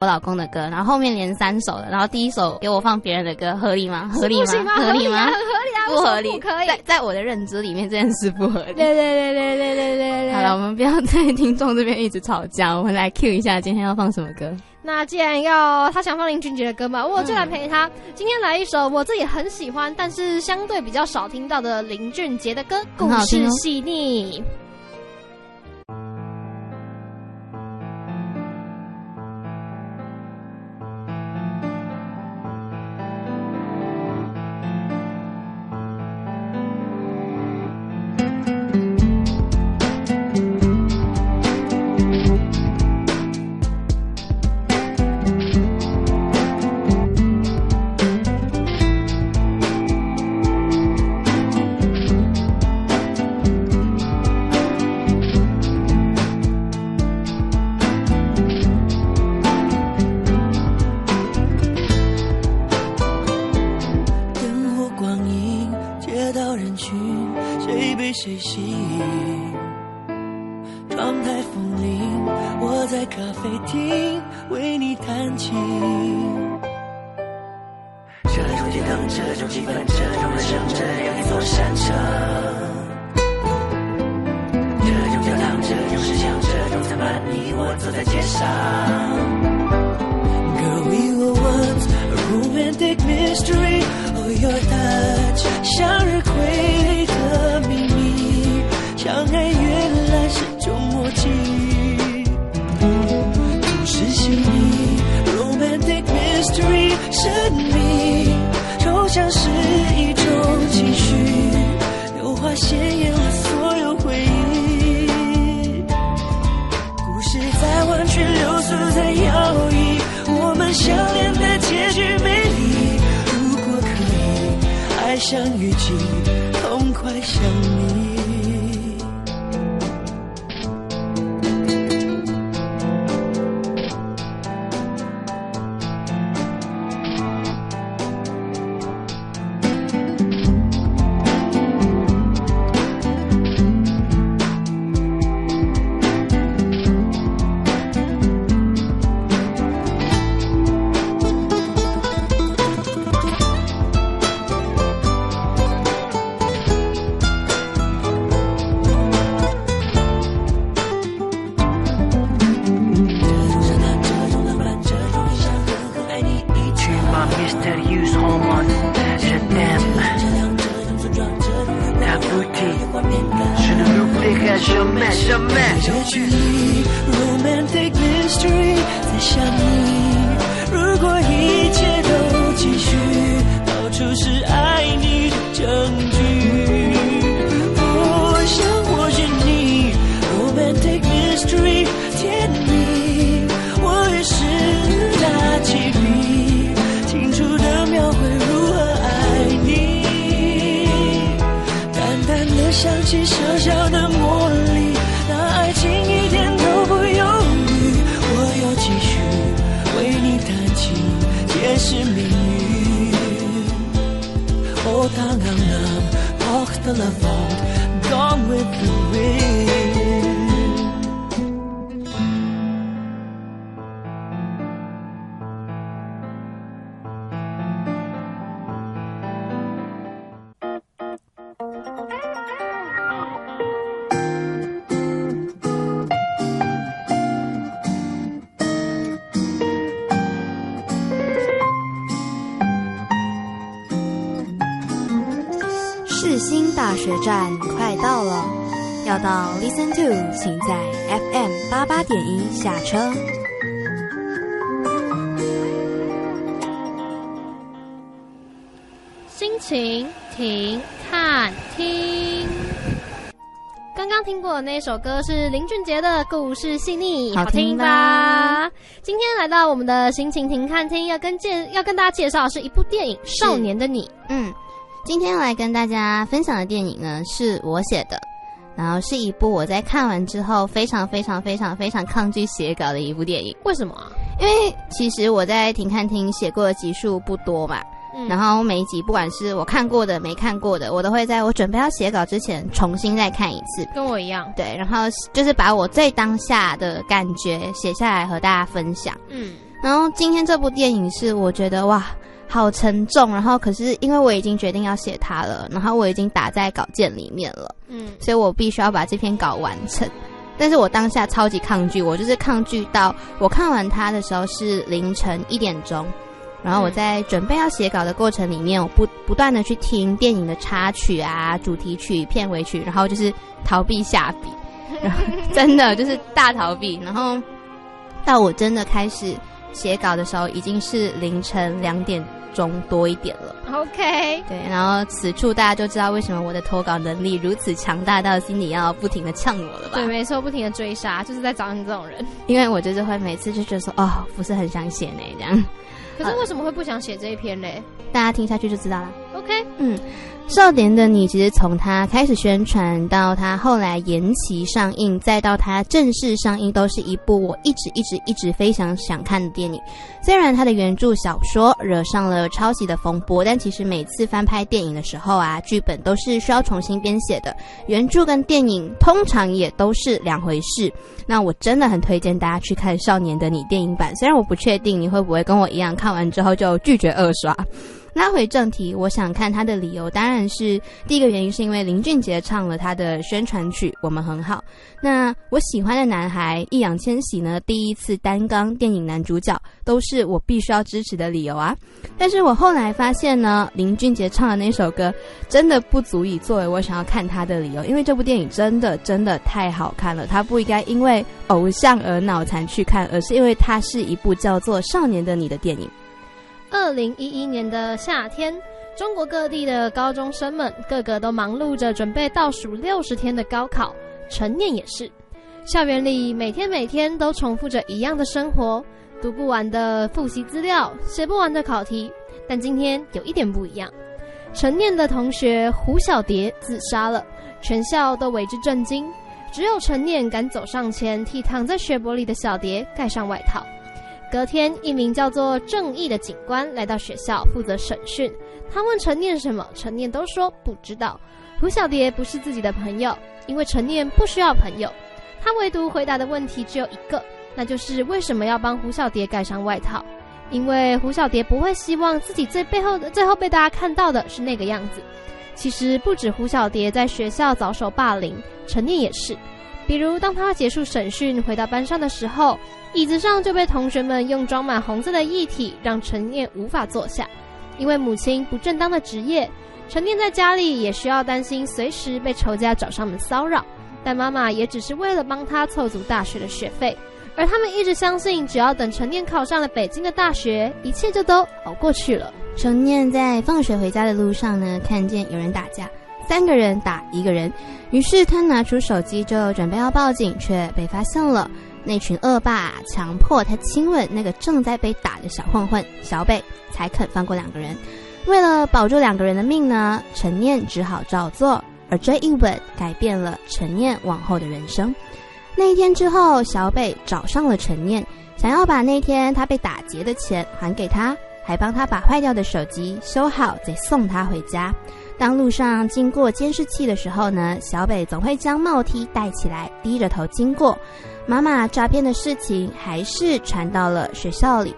我老公的歌，然后后面连三首了，然后第一首给我放别人的歌，合理吗？合理吗？合理吗？合理啊，不合理，可以。在在我的认知里面，这件事不合理。对对对对对对对。好了，我们不要在听众这边一直吵架，我们来 Q 一下今天要放什么歌。那既然要他想放林俊杰的歌嘛，我就来陪他。今天来一首我自己很喜欢，但是相对比较少听到的林俊杰的歌，故事细腻。，Girl，We Were Once a Romantic Mystery，Oh Your Touch，向日葵的秘密，相爱原来是种默契，不是心里，Romantic Mystery，神秘，抽象是。相恋的结局美丽，如果可以，爱上雨。请在 FM 八八点一下车。心情停看听，刚刚听过的那首歌是林俊杰的故事细腻，好听吧？今天来到我们的心情停看听，要跟介要跟大家介绍的是一部电影《少年的你》。嗯。今天来跟大家分享的电影呢，是我写的，然后是一部我在看完之后非常非常非常非常抗拒写稿的一部电影。为什么？因为其实我在停看厅写过的集数不多嘛，然后每一集不管是我看过的、没看过的，我都会在我准备要写稿之前重新再看一次。跟我一样。对，然后就是把我最当下的感觉写下来和大家分享。嗯。然后今天这部电影是我觉得哇，好沉重。然后可是因为我已经决定要写它了，然后我已经打在稿件里面了，嗯，所以我必须要把这篇稿完成。但是我当下超级抗拒，我就是抗拒到我看完它的时候是凌晨一点钟。然后我在准备要写稿的过程里面，我不不断的去听电影的插曲啊、主题曲、片尾曲，然后就是逃避下笔，然 后真的就是大逃避。然后到我真的开始写稿的时候，已经是凌晨两点钟多一点了。OK，对，然后此处大家就知道为什么我的投稿能力如此强大到心里要不停的呛我了吧？对，没错，不停的追杀，就是在找你这种人。因为我就是会每次就觉得说，哦，不是很想写呢，这样。可是为什么会不想写这一篇嘞？大家听下去就知道了。OK，嗯。少年的你，其实从它开始宣传到它后来延期上映，再到它正式上映，都是一部我一直一直一直非常想看的电影。虽然它的原著小说惹上了抄袭的风波，但其实每次翻拍电影的时候啊，剧本都是需要重新编写的。原著跟电影通常也都是两回事。那我真的很推荐大家去看《少年的你》电影版，虽然我不确定你会不会跟我一样，看完之后就拒绝二刷。拉回正题，我想看他的理由，当然是第一个原因是因为林俊杰唱了他的宣传曲《我们很好》。那我喜欢的男孩易烊千玺呢，第一次担纲电影男主角，都是我必须要支持的理由啊。但是我后来发现呢，林俊杰唱的那首歌真的不足以作为我想要看他的理由，因为这部电影真的真的太好看了，他不应该因为偶像而脑残去看，而是因为它是一部叫做《少年的你》的电影。二零一一年的夏天，中国各地的高中生们个个都忙碌着准备倒数六十天的高考，陈念也是。校园里每天每天都重复着一样的生活，读不完的复习资料，写不完的考题。但今天有一点不一样，陈念的同学胡小蝶自杀了，全校都为之震惊，只有陈念敢走上前替躺在血泊里的小蝶盖上外套。隔天，一名叫做正义的警官来到学校负责审讯。他问陈念什么，陈念都说不知道。胡小蝶不是自己的朋友，因为陈念不需要朋友。他唯独回答的问题只有一个，那就是为什么要帮胡小蝶盖上外套？因为胡小蝶不会希望自己最背后的最后被大家看到的是那个样子。其实不止胡小蝶在学校遭受霸凌，陈念也是。比如，当他结束审讯回到班上的时候，椅子上就被同学们用装满红色的液体，让陈念无法坐下。因为母亲不正当的职业，陈念在家里也需要担心随时被仇家找上门骚扰。但妈妈也只是为了帮他凑足大学的学费，而他们一直相信，只要等陈念考上了北京的大学，一切就都熬过去了。陈念在放学回家的路上呢，看见有人打架。三个人打一个人，于是他拿出手机就准备要报警，却被发现了。那群恶霸强迫他亲吻那个正在被打的小混混小北，才肯放过两个人。为了保住两个人的命呢，陈念只好照做。而这一吻改变了陈念往后的人生。那一天之后，小北找上了陈念，想要把那天他被打劫的钱还给他，还帮他把坏掉的手机修好，再送他回家。当路上经过监视器的时候呢，小北总会将帽梯戴起来，低着头经过。妈妈诈骗的事情还是传到了学校里，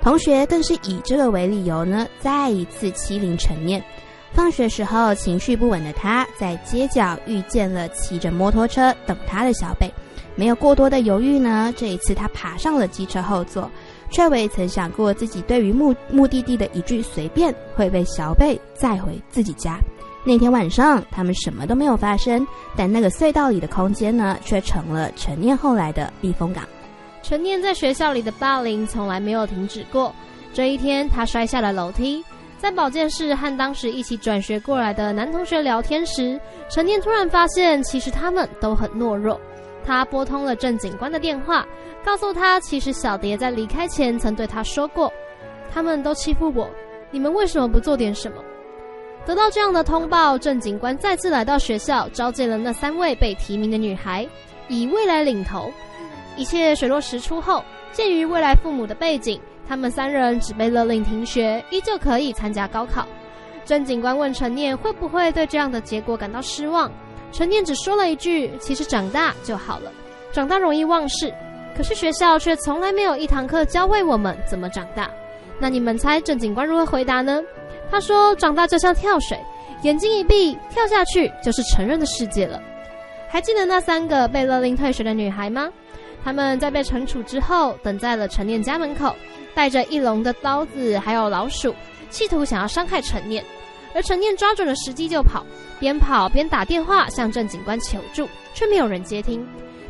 同学更是以这个为理由呢，再一次欺凌陈念。放学时候情绪不稳的他，在街角遇见了骑着摩托车等他的小北，没有过多的犹豫呢，这一次他爬上了机车后座。却未曾想过自己对于目目的地的一句随便会被小贝载回自己家。那天晚上，他们什么都没有发生，但那个隧道里的空间呢，却成了陈念后来的避风港。陈念在学校里的霸凌从来没有停止过。这一天，他摔下了楼梯，在保健室和当时一起转学过来的男同学聊天时，陈念突然发现，其实他们都很懦弱。他拨通了郑警官的电话，告诉他，其实小蝶在离开前曾对他说过：“他们都欺负我，你们为什么不做点什么？”得到这样的通报，郑警官再次来到学校，召见了那三位被提名的女孩，以未来领头。一切水落石出后，鉴于未来父母的背景，他们三人只被勒令停学，依旧可以参加高考。郑警官问陈念会不会对这样的结果感到失望。陈念只说了一句：“其实长大就好了，长大容易忘事。”可是学校却从来没有一堂课教会我们怎么长大。那你们猜郑警官如何回答呢？他说：“长大就像跳水，眼睛一闭，跳下去就是成人的世界了。”还记得那三个被勒令退学的女孩吗？他们在被惩处之后，等在了陈念家门口，带着一笼的刀子还有老鼠，企图想要伤害陈念。而陈念抓准了时机就跑，边跑边打电话向郑警官求助，却没有人接听。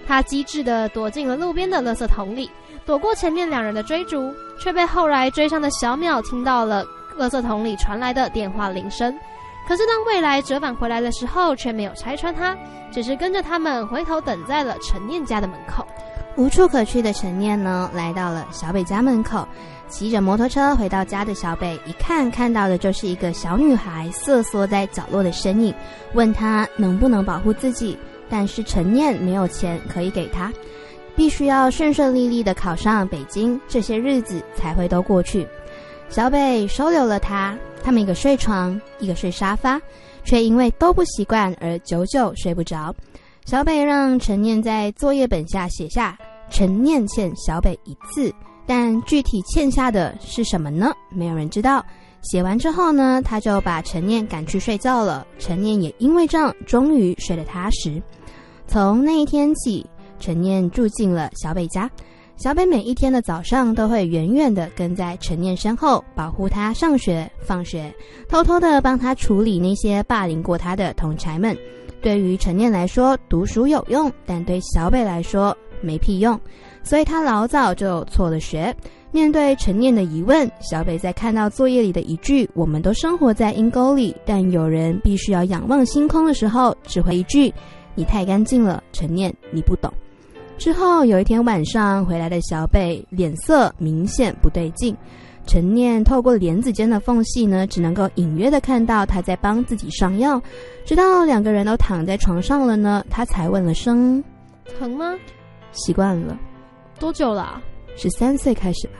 他机智地躲进了路边的垃圾桶里，躲过前面两人的追逐，却被后来追上的小淼听到了垃圾桶里传来的电话铃声。可是当未来折返回来的时候，却没有拆穿他，只是跟着他们回头等在了陈念家的门口。无处可去的陈念呢，来到了小北家门口。骑着摩托车回到家的小北，一看看到的就是一个小女孩瑟缩在角落的身影，问他能不能保护自己。但是陈念没有钱可以给他，必须要顺顺利利的考上北京，这些日子才会都过去。小北收留了她，他们一个睡床，一个睡沙发，却因为都不习惯而久久睡不着。小北让陈念在作业本下写下陈念欠小北一次。但具体欠下的是什么呢？没有人知道。写完之后呢，他就把陈念赶去睡觉了。陈念也因为这样，终于睡得踏实。从那一天起，陈念住进了小北家。小北每一天的早上都会远远的跟在陈念身后，保护他上学、放学，偷偷的帮他处理那些霸凌过他的同柴们。对于陈念来说，读书有用，但对小北来说没屁用。所以他老早就辍了学。面对陈念的疑问，小北在看到作业里的一句“我们都生活在阴沟里，但有人必须要仰望星空”的时候，只回一句：“你太干净了，陈念，你不懂。”之后有一天晚上回来的小北脸色明显不对劲。陈念透过帘子间的缝隙呢，只能够隐约的看到他在帮自己上药。直到两个人都躺在床上了呢，他才问了声：“疼吗？”习惯了。多久了？十三岁开始吧。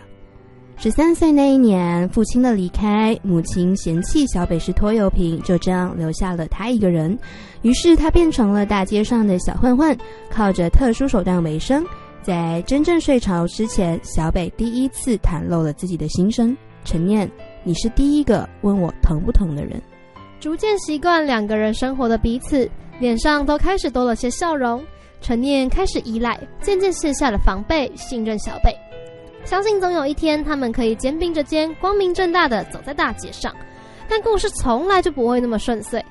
十三岁那一年，父亲的离开，母亲嫌弃小北是拖油瓶，就这样留下了他一个人。于是他变成了大街上的小混混，靠着特殊手段为生。在真正睡着之前，小北第一次袒露了自己的心声：“陈念，你是第一个问我疼不疼的人。”逐渐习惯两个人生活的彼此，脸上都开始多了些笑容。陈念开始依赖，渐渐卸下了防备，信任小北，相信总有一天他们可以肩并着肩，光明正大的走在大街上。但故事从来就不会那么顺遂。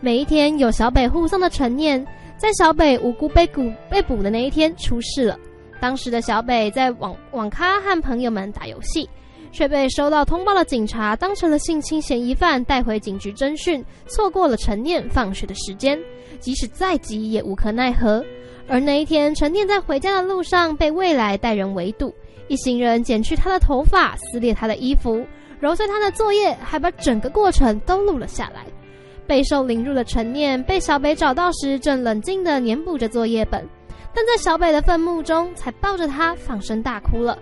每一天有小北护送的陈念，在小北无辜被捕被捕的那一天出事了。当时的小北在网网咖和朋友们打游戏，却被收到通报的警察当成了性侵嫌疑犯，带回警局侦讯，错过了陈念放学的时间。即使再急也无可奈何。而那一天，陈念在回家的路上被未来带人围堵，一行人剪去他的头发，撕裂他的衣服，揉碎他的作业，还把整个过程都录了下来。备受凌辱的陈念被小北找到时，正冷静地填补着作业本，但在小北的愤怒中，才抱着他放声大哭了。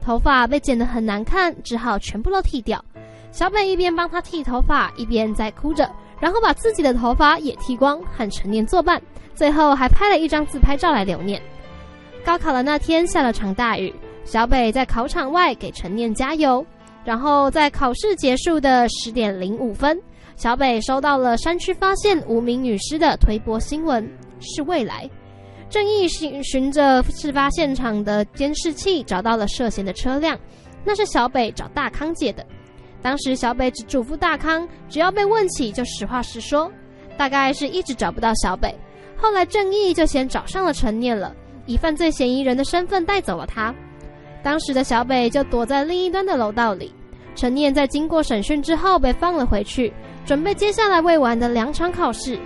头发被剪得很难看，只好全部都剃掉。小北一边帮他剃头发，一边在哭着，然后把自己的头发也剃光，和陈念作伴。最后还拍了一张自拍照来留念。高考的那天下了场大雨，小北在考场外给陈念加油。然后在考试结束的十点零五分，小北收到了山区发现无名女尸的推播新闻，是未来。正义寻寻着事发现场的监视器找到了涉嫌的车辆，那是小北找大康借的。当时小北只嘱咐大康，只要被问起就实话实说。大概是一直找不到小北。后来，正义就先找上了陈念了，以犯罪嫌疑人的身份带走了他。当时的小北就躲在另一端的楼道里。陈念在经过审讯之后被放了回去，准备接下来未完的两场考试。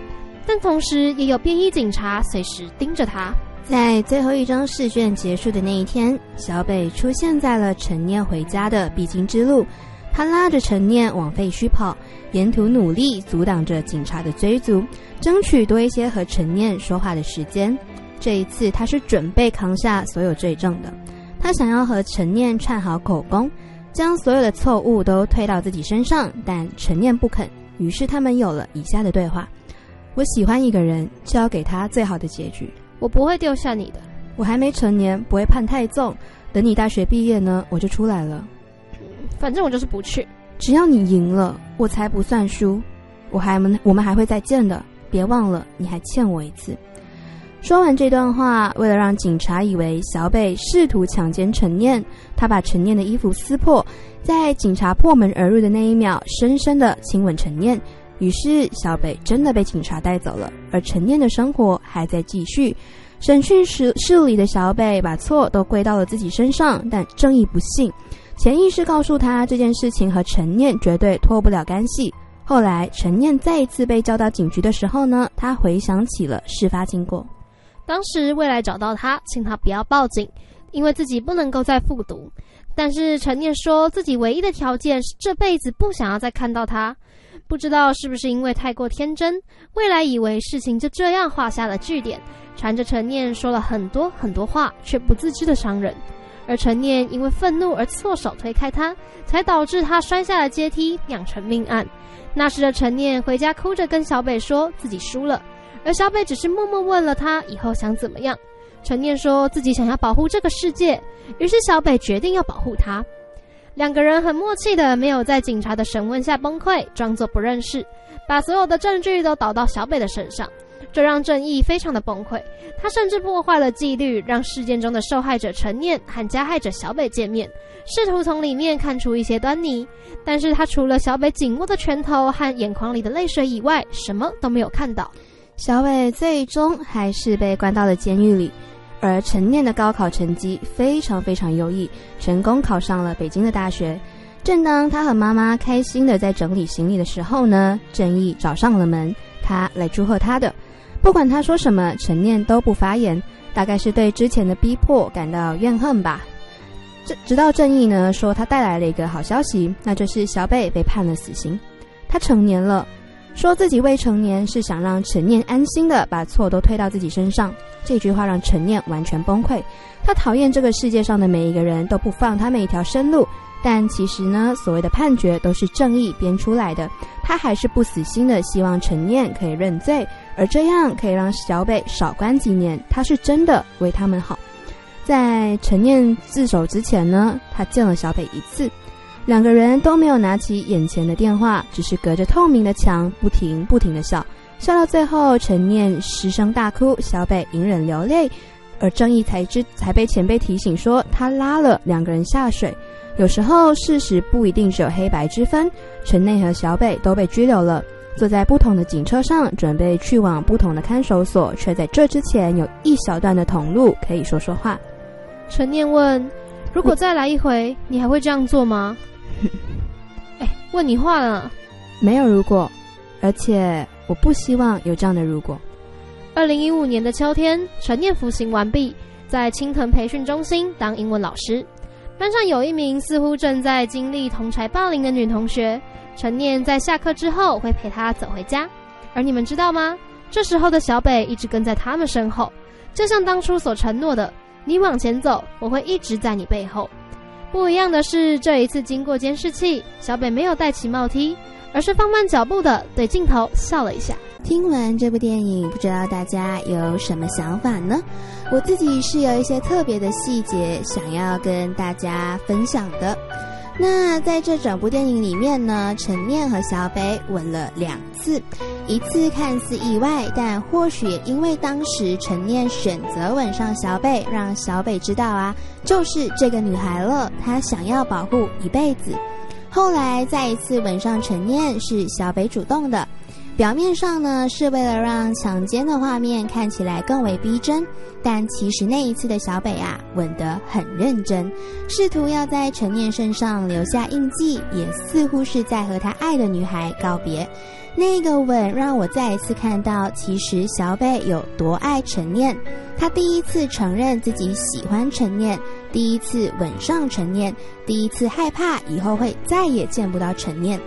但同时也有便衣警察随时盯着他。在最后一张试卷结束的那一天，小北出现在了陈念回家的必经之路。他拉着陈念往废墟跑，沿途努力阻挡着警察的追逐，争取多一些和陈念说话的时间。这一次，他是准备扛下所有罪证的。他想要和陈念串好口供，将所有的错误都推到自己身上，但陈念不肯。于是，他们有了以下的对话：“我喜欢一个人，就要给他最好的结局。我不会丢下你的。我还没成年，不会判太重。等你大学毕业呢，我就出来了。反正我就是不去。只要你赢了，我才不算输。我还们我们还会再见的，别忘了，你还欠我一次。说完这段话，为了让警察以为小北试图强奸陈念，他把陈念的衣服撕破，在警察破门而入的那一秒，深深的亲吻陈念。于是，小北真的被警察带走了，而陈念的生活还在继续。审讯室室里的小北把错都归到了自己身上，但正义不信，潜意识告诉他这件事情和陈念绝对脱不了干系。后来，陈念再一次被叫到警局的时候呢，他回想起了事发经过。当时未来找到他，请他不要报警，因为自己不能够再复读。但是陈念说自己唯一的条件是这辈子不想要再看到他。不知道是不是因为太过天真，未来以为事情就这样画下了句点，缠着陈念说了很多很多话，却不自知的伤人。而陈念因为愤怒而错手推开他，才导致他摔下了阶梯，酿成命案。那时的陈念回家哭着跟小北说自己输了。而小北只是默默问了他以后想怎么样。陈念说自己想要保护这个世界，于是小北决定要保护他。两个人很默契的，没有在警察的审问下崩溃，装作不认识，把所有的证据都倒到小北的身上，这让正义非常的崩溃。他甚至破坏了纪律，让事件中的受害者陈念和加害者小北见面，试图从里面看出一些端倪。但是他除了小北紧握的拳头和眼眶里的泪水以外，什么都没有看到。小北最终还是被关到了监狱里，而陈念的高考成绩非常非常优异，成功考上了北京的大学。正当他和妈妈开心的在整理行李的时候呢，正义找上了门，他来祝贺他的。不管他说什么，陈念都不发言，大概是对之前的逼迫感到怨恨吧。直直到正义呢说他带来了一个好消息，那就是小北被判了死刑，他成年了。说自己未成年是想让陈念安心的把错都推到自己身上，这句话让陈念完全崩溃。他讨厌这个世界上的每一个人都不放他们一条生路，但其实呢，所谓的判决都是正义编出来的。他还是不死心的，希望陈念可以认罪，而这样可以让小北少关几年。他是真的为他们好。在陈念自首之前呢，他见了小北一次。两个人都没有拿起眼前的电话，只是隔着透明的墙不停不停的笑，笑到最后，陈念失声大哭，小北隐忍流泪，而正义才知才被前辈提醒说他拉了两个人下水。有时候事实不一定只有黑白之分，陈内和小北都被拘留了，坐在不同的警车上，准备去往不同的看守所，却在这之前有一小段的同路可以说说话。陈念问：“如果再来一回，你还会这样做吗？” 哎，问你话了，没有如果，而且我不希望有这样的如果。二零一五年的秋天，陈念服刑完毕，在青藤培训中心当英文老师。班上有一名似乎正在经历同柴霸凌的女同学，陈念在下课之后会陪他走回家。而你们知道吗？这时候的小北一直跟在他们身后，就像当初所承诺的：“你往前走，我会一直在你背后。”不一样的是，这一次经过监视器，小北没有戴起帽 T，而是放慢脚步的对镜头笑了一下。听完这部电影，不知道大家有什么想法呢？我自己是有一些特别的细节想要跟大家分享的。那在这整部电影里面呢，陈念和小北吻了两次。一次看似意外，但或许因为当时陈念选择吻上小北，让小北知道啊，就是这个女孩了，她想要保护一辈子。后来再一次吻上陈念，是小北主动的。表面上呢，是为了让强奸的画面看起来更为逼真，但其实那一次的小北啊，吻得很认真，试图要在陈念身上留下印记，也似乎是在和他爱的女孩告别。那个吻让我再一次看到，其实小北有多爱陈念。他第一次承认自己喜欢陈念，第一次吻上陈念，第一次害怕以后会再也见不到陈念。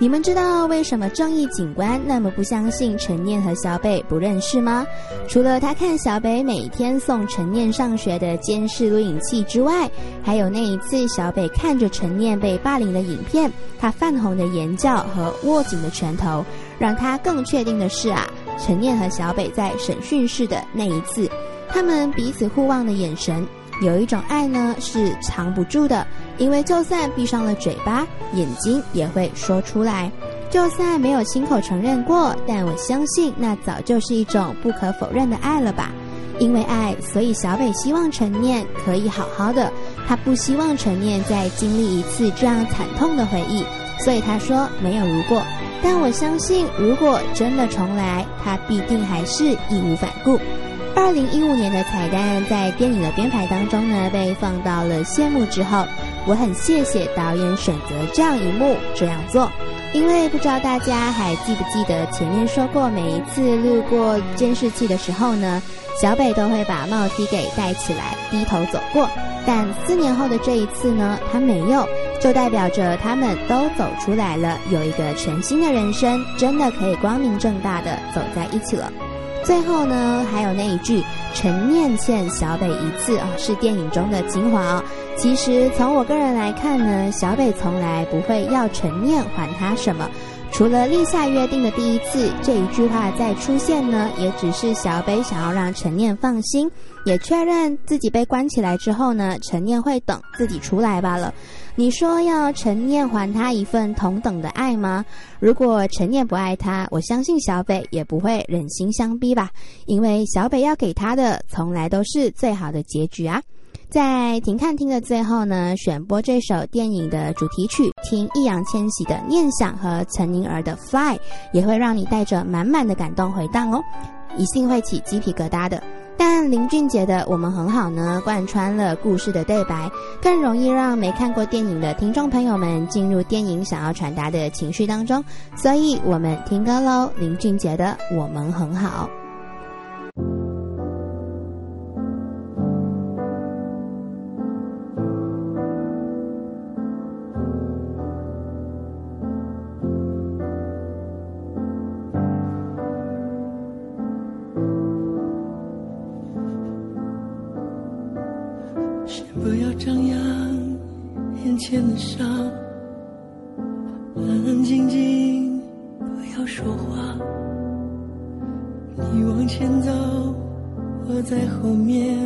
你们知道为什么正义警官那么不相信陈念和小北不认识吗？除了他看小北每天送陈念上学的监视录影器之外，还有那一次小北看着陈念被霸凌的影片，他泛红的眼角和握紧的拳头，让他更确定的是啊，陈念和小北在审讯室的那一次。他们彼此互望的眼神，有一种爱呢是藏不住的，因为就算闭上了嘴巴，眼睛也会说出来。就算没有亲口承认过，但我相信那早就是一种不可否认的爱了吧。因为爱，所以小北希望陈念可以好好的，他不希望陈念再经历一次这样惨痛的回忆，所以他说没有如果。但我相信，如果真的重来，他必定还是义无反顾。二零一五年的彩蛋在电影的编排当中呢，被放到了谢幕之后。我很谢谢导演选择这样一幕这样做，因为不知道大家还记不记得前面说过，每一次路过监视器的时候呢，小北都会把帽 T 给戴起来，低头走过。但四年后的这一次呢，他没有，就代表着他们都走出来了，有一个全新的人生，真的可以光明正大的走在一起了。最后呢，还有那一句“陈念欠小北一次”啊，是电影中的精华哦。其实从我个人来看呢，小北从来不会要陈念还他什么，除了立下约定的第一次这一句话再出现呢，也只是小北想要让陈念放心，也确认自己被关起来之后呢，陈念会等自己出来罢了。你说要陈念还他一份同等的爱吗？如果陈念不爱他，我相信小北也不会忍心相逼吧。因为小北要给他的，从来都是最好的结局啊。在停看听的最后呢，选播这首电影的主题曲，听易烊千玺的《念想》和陈宁儿的《Fly》，也会让你带着满满的感动回荡哦，一定会起鸡皮疙瘩的。但林俊杰的《我们很好》呢，贯穿了故事的对白，更容易让没看过电影的听众朋友们进入电影想要传达的情绪当中。所以，我们听歌喽，林俊杰的《我们很好》。不要张扬眼前的伤，安安静静，不要说话。你往前走，我在后面，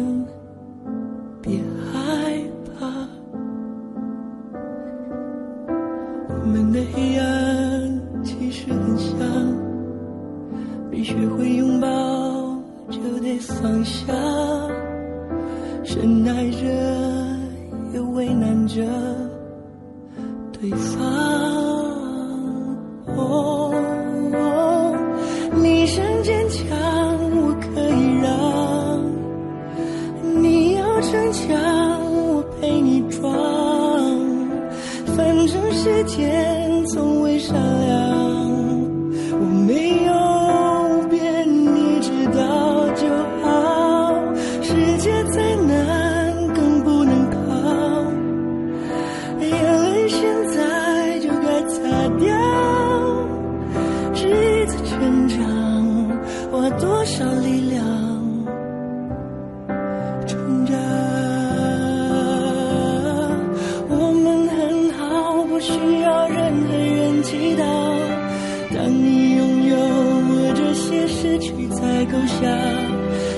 才够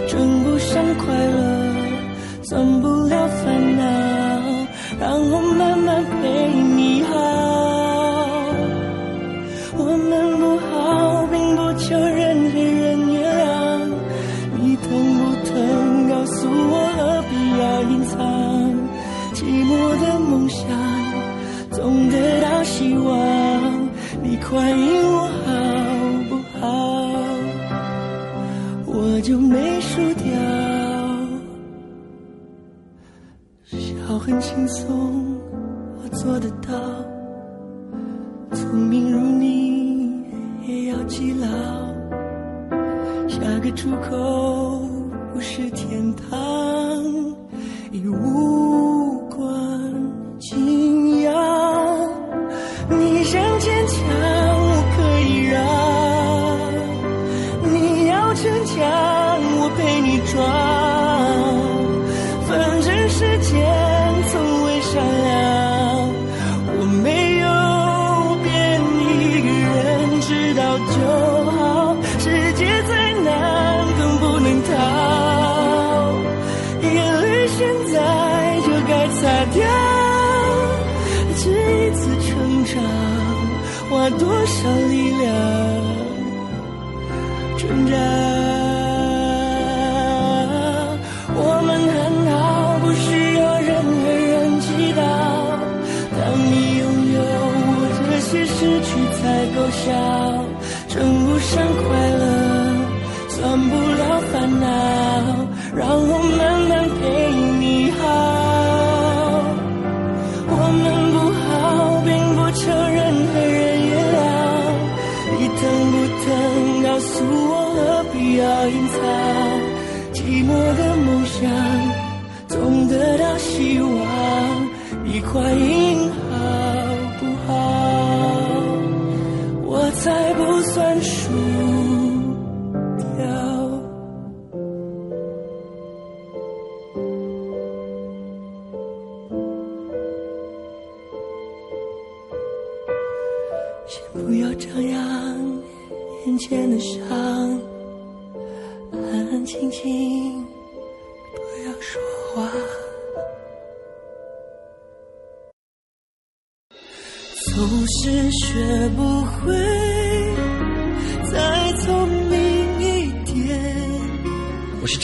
笑，称不上快乐，算不了烦恼。让我慢慢陪你好，我们不好，并不求任何人原谅。你疼不疼？告诉我，何必要隐藏？寂寞的梦想总得到希望，你快轻松，我做的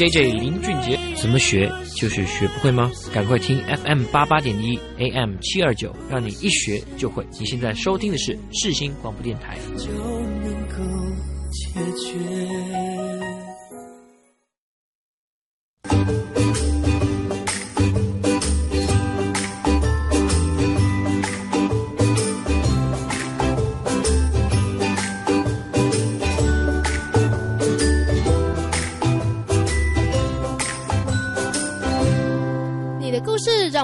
J J 林俊杰，怎么学就是学不会吗？赶快听 FM 八八点一 AM 七二九，让你一学就会。你现在收听的是世新广播电台。就能够解决。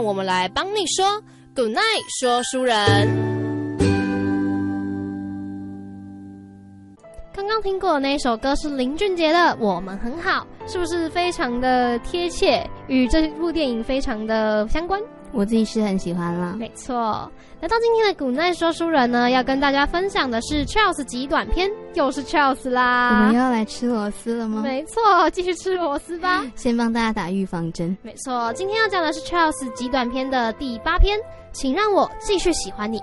我们来帮你说。Good night，说书人。刚刚听过那首歌是林俊杰的《我们很好》，是不是非常的贴切，与这部电影非常的相关？我自己是很喜欢了。没错，来到今天的古奈说书人呢，要跟大家分享的是 Charles 极短篇，又是 Charles 我们又。要来吃螺丝了吗？没错，继续吃螺丝吧。先帮大家打预防针。没错，今天要讲的是 Charles 极短篇的第八篇，请让我继续喜欢你。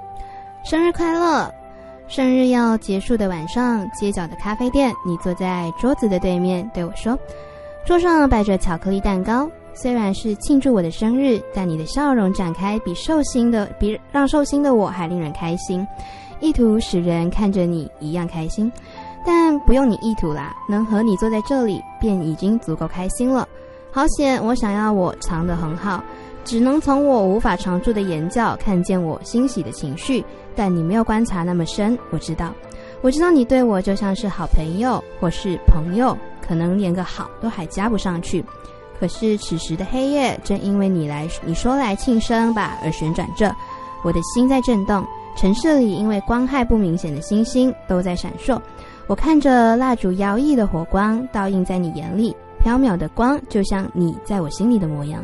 生日快乐！生日要结束的晚上，街角的咖啡店，你坐在桌子的对面，对我说：“桌上摆着巧克力蛋糕，虽然是庆祝我的生日，但你的笑容展开比寿星的比让寿星的我还令人开心，意图使人看着你一样开心。但不用你意图啦，能和你坐在这里便已经足够开心了。好险，我想要我藏得很好。”只能从我无法常驻的眼角看见我欣喜的情绪，但你没有观察那么深。我知道，我知道你对我就像是好朋友或是朋友，可能连个好都还加不上去。可是此时的黑夜正因为你来你说来庆生吧而旋转着，我的心在震动。城市里因为光害不明显的星星都在闪烁，我看着蜡烛摇曳的火光倒映在你眼里，缥缈的光就像你在我心里的模样。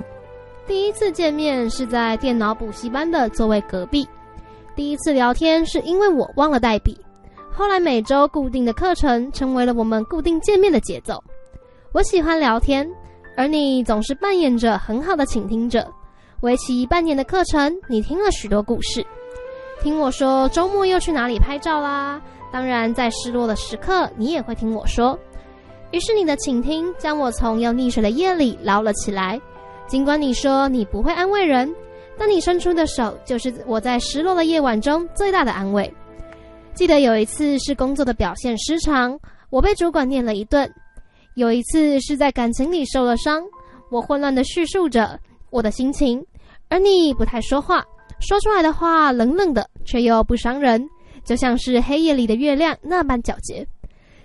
第一次见面是在电脑补习班的座位隔壁，第一次聊天是因为我忘了带笔，后来每周固定的课程成为了我们固定见面的节奏。我喜欢聊天，而你总是扮演着很好的倾听者。为期半年的课程，你听了许多故事，听我说周末又去哪里拍照啦。当然，在失落的时刻，你也会听我说。于是你的倾听将我从要溺水的夜里捞了起来。尽管你说你不会安慰人，但你伸出的手就是我在失落的夜晚中最大的安慰。记得有一次是工作的表现失常，我被主管念了一顿；有一次是在感情里受了伤，我混乱的叙述着我的心情，而你不太说话，说出来的话冷冷的，却又不伤人，就像是黑夜里的月亮那般皎洁。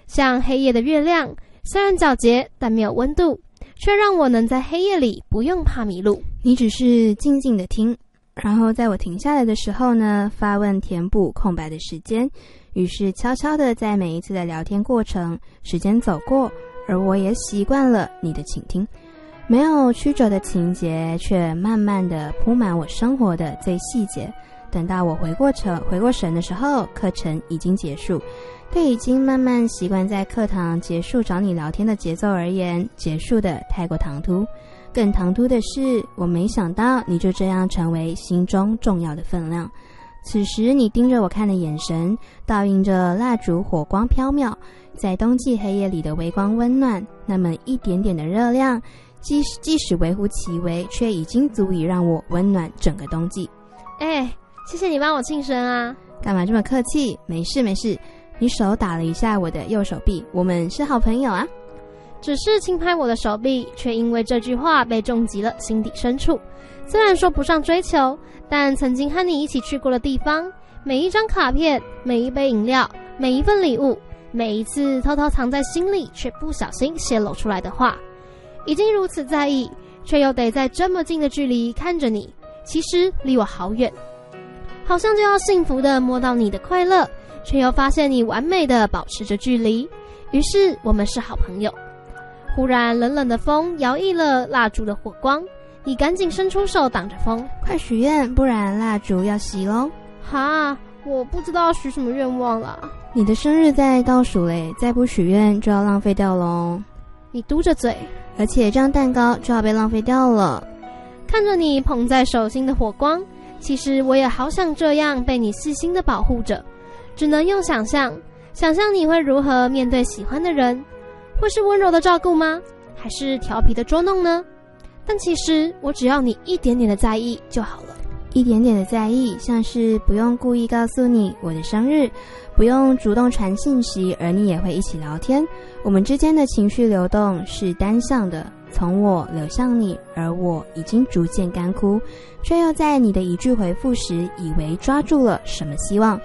像黑夜的月亮，虽然皎洁，但没有温度。却让我能在黑夜里不用怕迷路。你只是静静的听，然后在我停下来的时候呢，发问填补空白的时间。于是悄悄的在每一次的聊天过程，时间走过，而我也习惯了你的倾听。没有曲折的情节，却慢慢的铺满我生活的最细节。等到我回过神回过神的时候，课程已经结束。对已经慢慢习惯在课堂结束找你聊天的节奏而言，结束的太过唐突。更唐突的是，我没想到你就这样成为心中重要的分量。此时你盯着我看的眼神，倒映着蜡烛火光飘渺，在冬季黑夜里的微光温暖，那么一点点的热量，即即使微乎其微，却已经足以让我温暖整个冬季。哎，谢谢你帮我庆生啊！干嘛这么客气？没事没事。你手打了一下我的右手臂，我们是好朋友啊。只是轻拍我的手臂，却因为这句话被重击了心底深处。虽然说不上追求，但曾经和你一起去过的地方，每一张卡片，每一杯饮料，每一份礼物，每一次偷偷藏在心里却不小心泄露出来的话，已经如此在意，却又得在这么近的距离看着你，其实离我好远，好像就要幸福的摸到你的快乐，却又发现你完美的保持着距离。于是我们是好朋友。忽然，冷冷的风摇曳了蜡烛的火光，你赶紧伸出手挡着风，快许愿，不然蜡烛要熄喽！哈，我不知道许什么愿望了。你的生日在倒数嘞，再不许愿就要浪费掉喽。你嘟着嘴，而且这样蛋糕就要被浪费掉了。看着你捧在手心的火光，其实我也好想这样被你细心的保护着，只能用想象，想象你会如何面对喜欢的人。会是温柔的照顾吗？还是调皮的捉弄呢？但其实我只要你一点点的在意就好了，一点点的在意，像是不用故意告诉你我的生日，不用主动传信息，而你也会一起聊天。我们之间的情绪流动是单向的，从我流向你，而我已经逐渐干枯，却又在你的一句回复时，以为抓住了什么希望。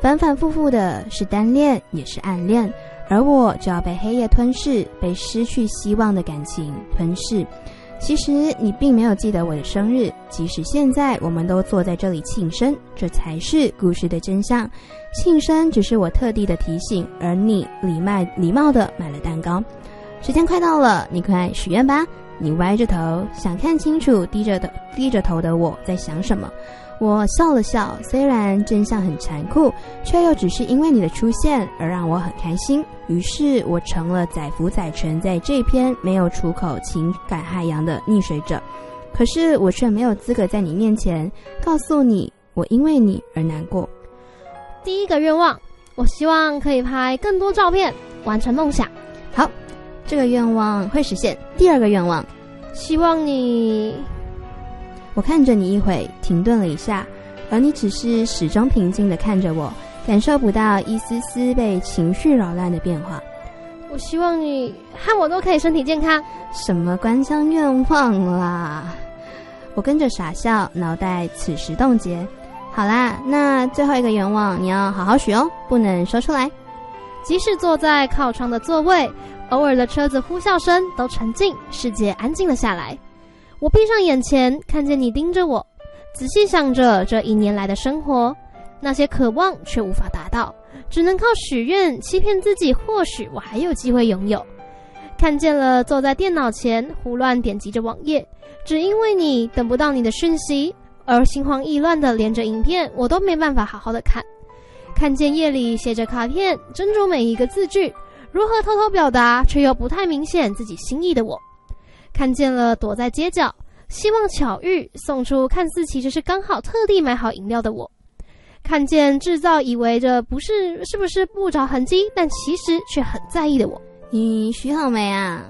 反反复复的是单恋，也是暗恋。而我就要被黑夜吞噬，被失去希望的感情吞噬。其实你并没有记得我的生日，即使现在我们都坐在这里庆生，这才是故事的真相。庆生只是我特地的提醒，而你礼貌礼貌的买了蛋糕。时间快到了，你快许愿吧。你歪着头，想看清楚低着的低着头的我在想什么。我笑了笑，虽然真相很残酷，却又只是因为你的出现而让我很开心。于是我成了载浮载沉在这篇没有出口情感海洋的溺水者。可是我却没有资格在你面前告诉你，我因为你而难过。第一个愿望，我希望可以拍更多照片，完成梦想。好，这个愿望会实现。第二个愿望，希望你。我看着你一会，停顿了一下，而你只是始终平静的看着我，感受不到一丝丝被情绪扰乱的变化。我希望你和我都可以身体健康。什么官腔愿望啦？我跟着傻笑，脑袋此时冻结。好啦，那最后一个愿望你要好好许哦，不能说出来。即使坐在靠窗的座位，偶尔的车子呼啸声都沉静，世界安静了下来。我闭上眼前，看见你盯着我，仔细想着这一年来的生活，那些渴望却无法达到，只能靠许愿欺骗自己，或许我还有机会拥有。看见了坐在电脑前胡乱点击着网页，只因为你等不到你的讯息，而心慌意乱的连着影片，我都没办法好好的看。看见夜里写着卡片，斟酌每一个字句，如何偷偷表达却又不太明显自己心意的我。看见了躲在街角，希望巧遇送出看似其实是刚好特地买好饮料的我；看见制造以为这不是是不是不着痕迹，但其实却很在意的我。你许好没啊？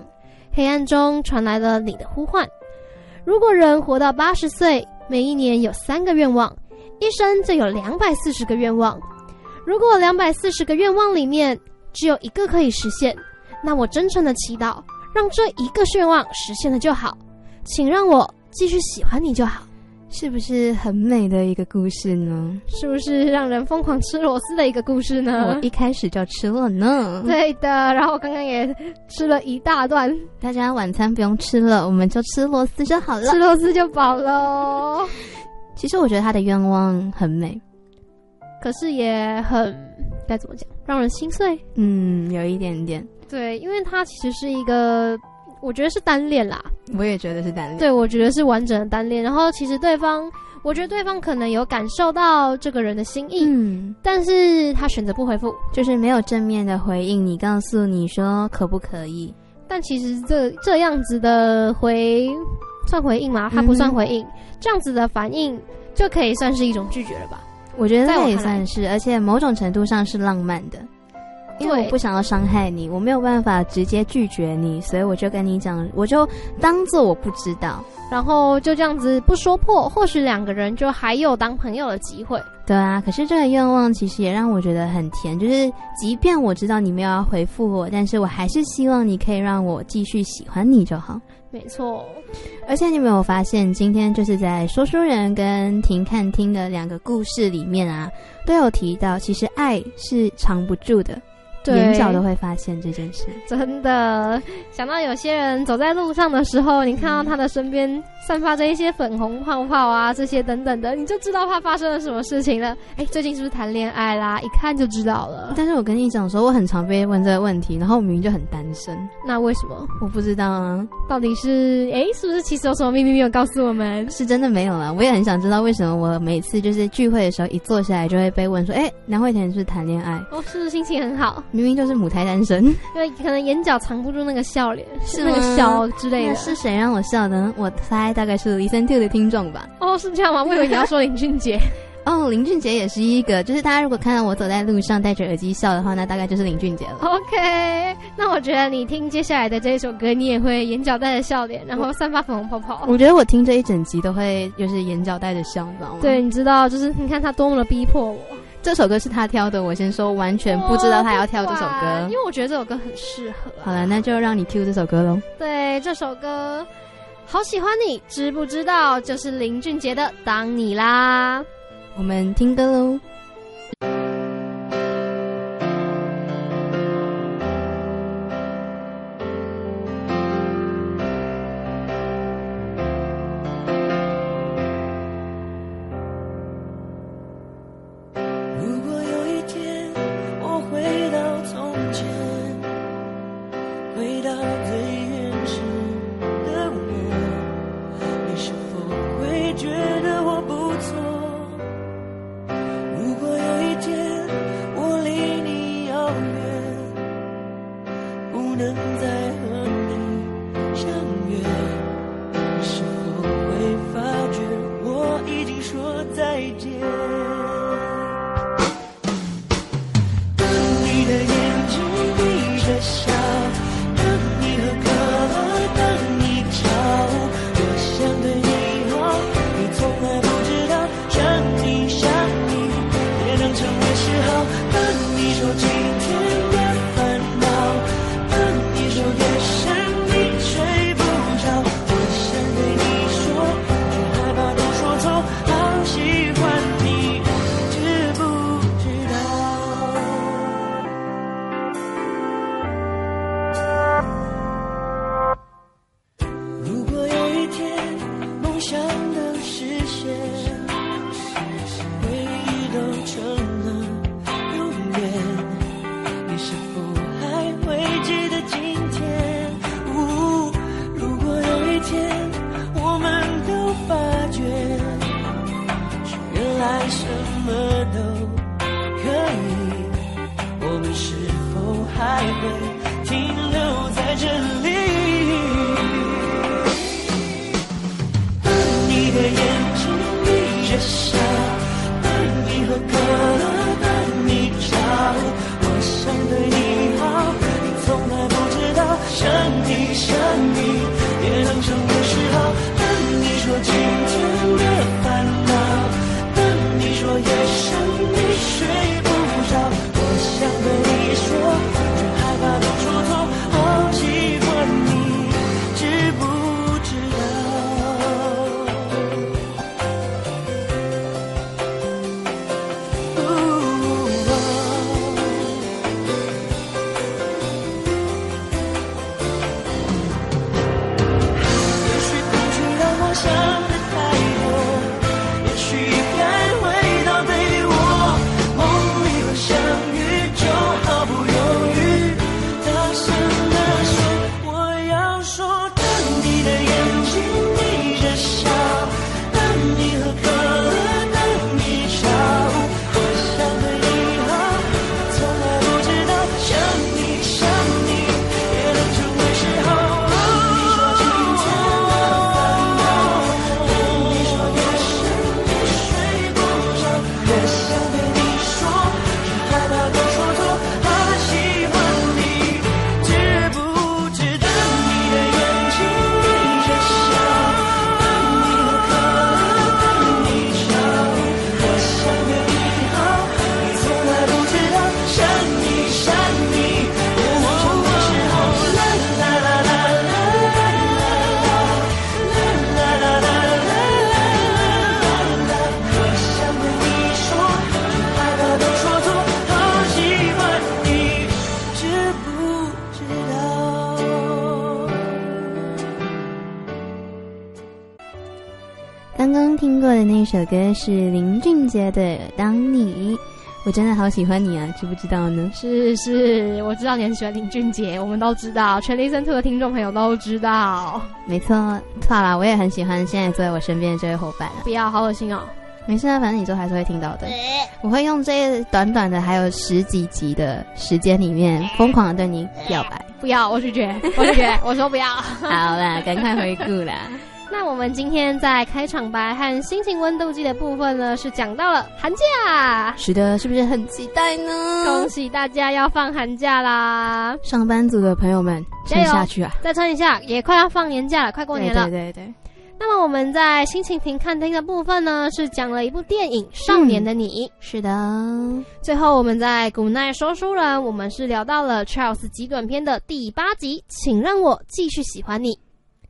黑暗中传来了你的呼唤。如果人活到八十岁，每一年有三个愿望，一生就有两百四十个愿望。如果两百四十个愿望里面只有一个可以实现，那我真诚的祈祷。让这一个愿望实现了就好，请让我继续喜欢你就好，是不是很美的一个故事呢？是不是让人疯狂吃螺丝的一个故事呢？我一开始就吃了呢。对的，然后我刚刚也吃了一大段。大家晚餐不用吃了，我们就吃螺丝就好了，吃螺丝就饱了。其实我觉得他的愿望很美，可是也很该怎么讲，让人心碎。嗯，有一点点。对，因为他其实是一个，我觉得是单恋啦。我也觉得是单恋。对，我觉得是完整的单恋。然后其实对方，我觉得对方可能有感受到这个人的心意，嗯，但是他选择不回复，就是没有正面的回应你，告诉你说可不可以。但其实这这样子的回算回应吗？他不算回应，这样子的反应就可以算是一种拒绝了吧？我觉得在我那也算是，而且某种程度上是浪漫的，因为对我不想要伤害你，我没有办法直接拒绝你，所以我就跟你讲，我就当做我不知道。然后就这样子不说破，或许两个人就还有当朋友的机会。对啊，可是这个愿望其实也让我觉得很甜，就是即便我知道你没有要回复我，但是我还是希望你可以让我继续喜欢你就好。没错，而且你有没有发现，今天就是在说书人跟停看听的两个故事里面啊，都有提到，其实爱是藏不住的，对眼角都会发现这件事。真的想到有些人走在路上的时候，你看到他的身边散发着一些粉红泡泡啊，这些等等的，你就知道他发生了什么事情了。哎，最近是不是谈恋爱啦？一看就知道了。但是我跟你讲说，我很常被问这个问题，然后我明明就很单身，那为什么？我不知道啊，到底是哎，是不是其实有什么秘密没有告诉我们？是真的没有啦。我也很想知道为什么我每次就是聚会的时候一坐下来就会被问说，哎、梁慧甜是不是谈恋爱？哦，是不是心情很好？明明就是母胎单身，因为可能眼角藏不住那个笑脸，是那个笑之类的。是谁让我笑的呢？我猜大概是 Listen to 的听众吧。哦，是这样吗？我以为你要说林俊杰。哦，林俊杰也是一个，就是大家如果看到我走在路上戴着耳机笑的话，那大概就是林俊杰了。OK，那我觉得你听接下来的这一首歌，你也会眼角带着笑脸，然后散发粉红泡泡。我觉得我听这一整集都会就是眼角带着笑，你知道吗？对，，你知道，就是你看他多么的逼迫我，这首歌是他挑的，我先说完全不知道他要挑这首歌因。为我觉得这首歌很适合、啊。好了，那就让你 Q 这首歌喽。对这首歌，好喜欢你，知不知道？就是林俊杰的《当你》啦。我们听歌喽。歌是林俊杰的《当你》，我真的好喜欢你啊，知不知道呢？是是，我知道你很喜欢林俊杰，我们都知道，全 Listen to 的听众朋友都知道。没错，错了，我也很喜欢现在坐在我身边的这位伙伴。不要，好恶心哦！没事啊，反正你之后还是会听到的。我会用这短短的还有十几集的时间里面，疯狂的对你表白。不要，我拒绝，我拒绝，我说不要。好啦，赶快回顾啦。那我们今天在开场白和心情温度计的部分呢，是讲到了寒假。是的，是不是很期待呢？恭喜大家要放寒假啦！上班族的朋友们，撑下去啊！再撑一下，也快要放年假了，快过年了。对对对。那么我们在心情停看听的部分呢，是讲了一部电影《少年的你》。是的，最后我们在古奈说书人，我们是聊到了 Charles 极短篇的第八集，请让我继续喜欢你。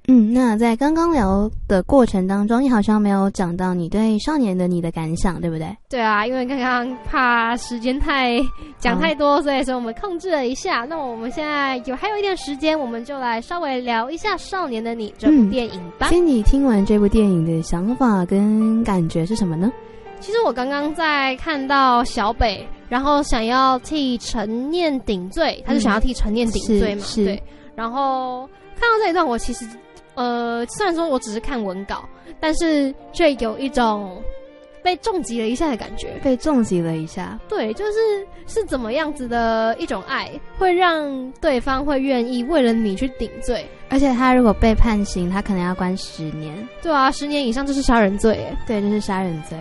嗯，那在刚刚聊的过程当中，你好像没有讲到你对少年的你的感想，对不对？对啊，因为刚刚怕时间太讲太多，所以说我们控制了一下。那我们现在有还有一点时间，我们就来稍微聊一下《少年的你》这部电影吧。先你听完这部电影的想法跟感觉是什么呢？其实我刚刚在看到小北，然后想要替陈念顶罪，他是想要替陈念顶罪嘛？对。然后看到这一段，我其实。呃，虽然说我只是看文稿，但是却有一种被重击了一下的感觉。被重击了一下，对，就是是怎么样子的一种爱，会让对方会愿意为了你去顶罪。而且他如果被判刑，他可能要关十年。对啊，十年以上就是杀人罪。对，这是杀人罪。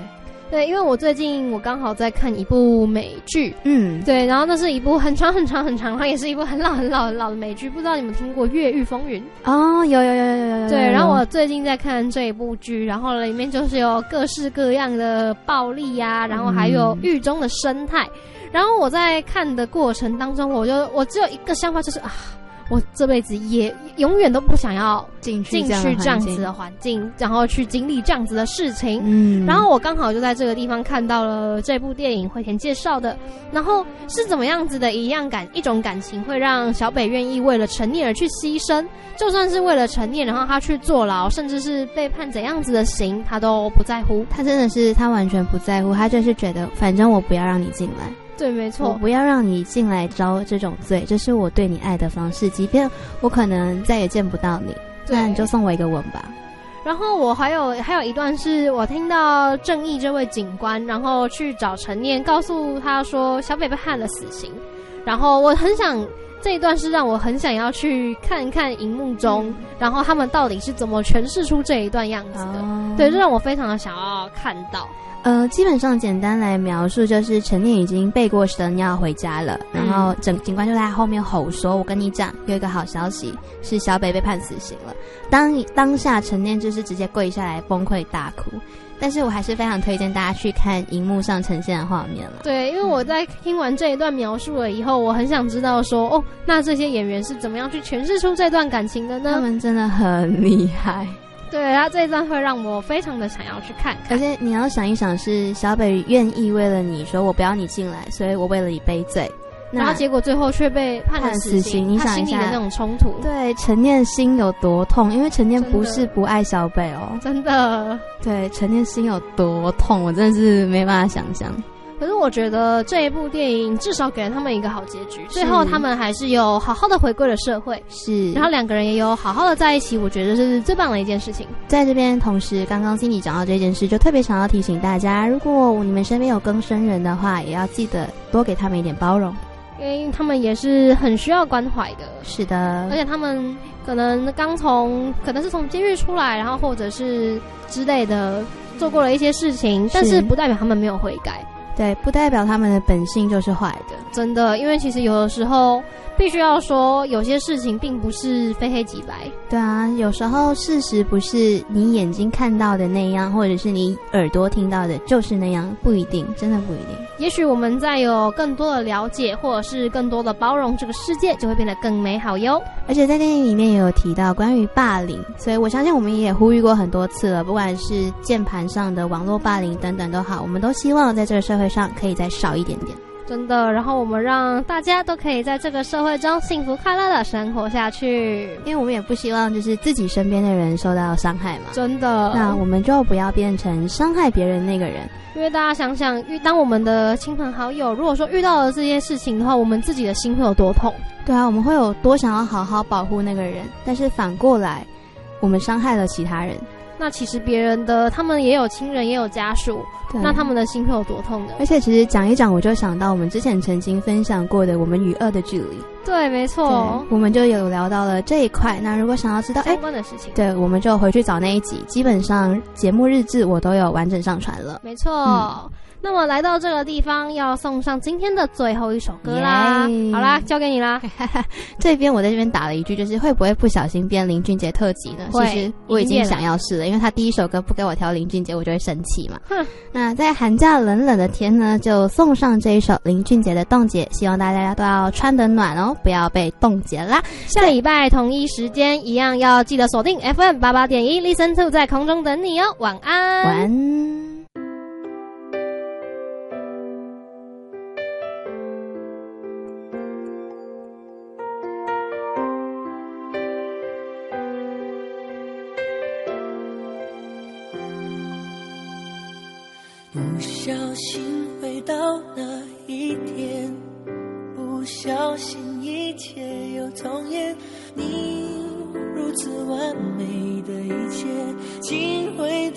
对，因为我最近我刚好在看一部美剧，嗯，对，然后那是一部很长很长很长，它也是一部很老很老很老的美剧，不知道你们听过《越狱风云》哦？有有有有有有。对，然后我最近在看这一部剧，然后里面就是有各式各样的暴力呀，然后还有狱中的生态，然后我在看的过程当中，我就我只有一个想法，就是啊。我这辈子也永远都不想要进去这样子的环境，然后去经历这样子的事情。嗯，然后我刚好就在这个地方看到了这部电影惠田介绍的，然后是怎么样子的一样感一种感情，会让小北愿意为了陈念而去牺牲，就算是为了陈念，然后他去坐牢，甚至是被判怎样子的刑，他都不在乎。他真的是他完全不在乎，他就是觉得反正我不要让你进来。对，没错，我不要让你进来遭这种罪，这是我对你爱的方式。即便我可能再也见不到你，那你就送我一个吻吧。然后我还有还有一段是我听到正义这位警官，然后去找陈念，告诉他说小北被判了死刑。然后我很想这一段是让我很想要去看看荧幕中，然后他们到底是怎么诠释出这一段样子的。对，这让我非常的想要看到。呃，基本上简单来描述，就是陈念已经背过神要回家了，然后整警官就在后面吼说：“我跟你讲，有一个好消息，是小北被判死刑了。”当当下陈念就是直接跪下来崩溃大哭。但是我还是非常推荐大家去看荧幕上呈现的画面了。对，因为我在听完这一段描述了以后，我很想知道说，哦，那这些演员是怎么样去诠释出这段感情的呢？他们真的很厉害。对，然后这一段会让我非常的想要去看，而且你要想一想，是小北愿意为了你说我不要你进来，所以我为了你背罪，然后结果最后却被判了死刑。你想一下那种冲突，对陈念心有多痛？因为陈念不是不爱小北哦，真的，对陈念心有多痛，我真的是没办法想象。可是我觉得这一部电影至少给了他们一个好结局，最后他们还是有好好的回归了社会，是，然后两个人也有好好的在一起，我觉得是最棒的一件事情。在这边，同时刚刚经理讲到这件事，就特别想要提醒大家，如果你们身边有更生人的话，也要记得多给他们一点包容，因为他们也是很需要关怀的。是的，而且他们可能刚从，可能是从监狱出来，然后或者是之类的做过了一些事情，但是不代表他们没有悔改。对，不代表他们的本性就是坏的，真的。因为其实有的时候，必须要说，有些事情并不是非黑即白。对啊，有时候事实不是你眼睛看到的那样，或者是你耳朵听到的，就是那样，不一定，真的不一定。也许我们在有更多的了解，或者是更多的包容，这个世界就会变得更美好哟。而且在电影里面也有提到关于霸凌，所以我相信我们也呼吁过很多次了，不管是键盘上的网络霸凌等等都好，我们都希望在这个社会上可以再少一点点。真的。然后我们让大家都可以在这个社会中幸福快乐的生活下去，因为我们也不希望就是自己身边的人受到伤害嘛。真的。那我们就不要变成伤害别人那个人。因为大家想想，遇当我们的亲朋好友如果说遇到了这些事情的话，我们自己的心会有多痛？对啊，我们会有多想要好好保护那个人，但是反过来，我们伤害了其他人。那其实别人的他们也有亲人，也有家属，那他们的心会有多痛的？而且其实讲一讲，我就想到我们之前曾经分享过的我们与恶的距离。对，没错，我们就有聊到了这一块。那如果想要知道相关的事情，对，我们就回去找那一集。基本上节目日志我都有完整上传了。没错。那么来到这个地方，要送上今天的最后一首歌啦。好啦，交给你啦。这边我在这边打了一句，就是会不会不小心变林俊杰特辑呢？其实我已经想要试了，因为他第一首歌不给我挑林俊杰，我就会生气嘛。那在寒假冷冷的天呢，就送上这一首林俊杰的《冻结》，希望大家都要穿得暖哦，不要被冻结啦。下礼拜同一时间一样要记得锁定 FM 八八点一，Listen to 在空中等你哦。晚安，晚安。心回到那一天，不小心一切又重演。你如此完美的一切，竟会。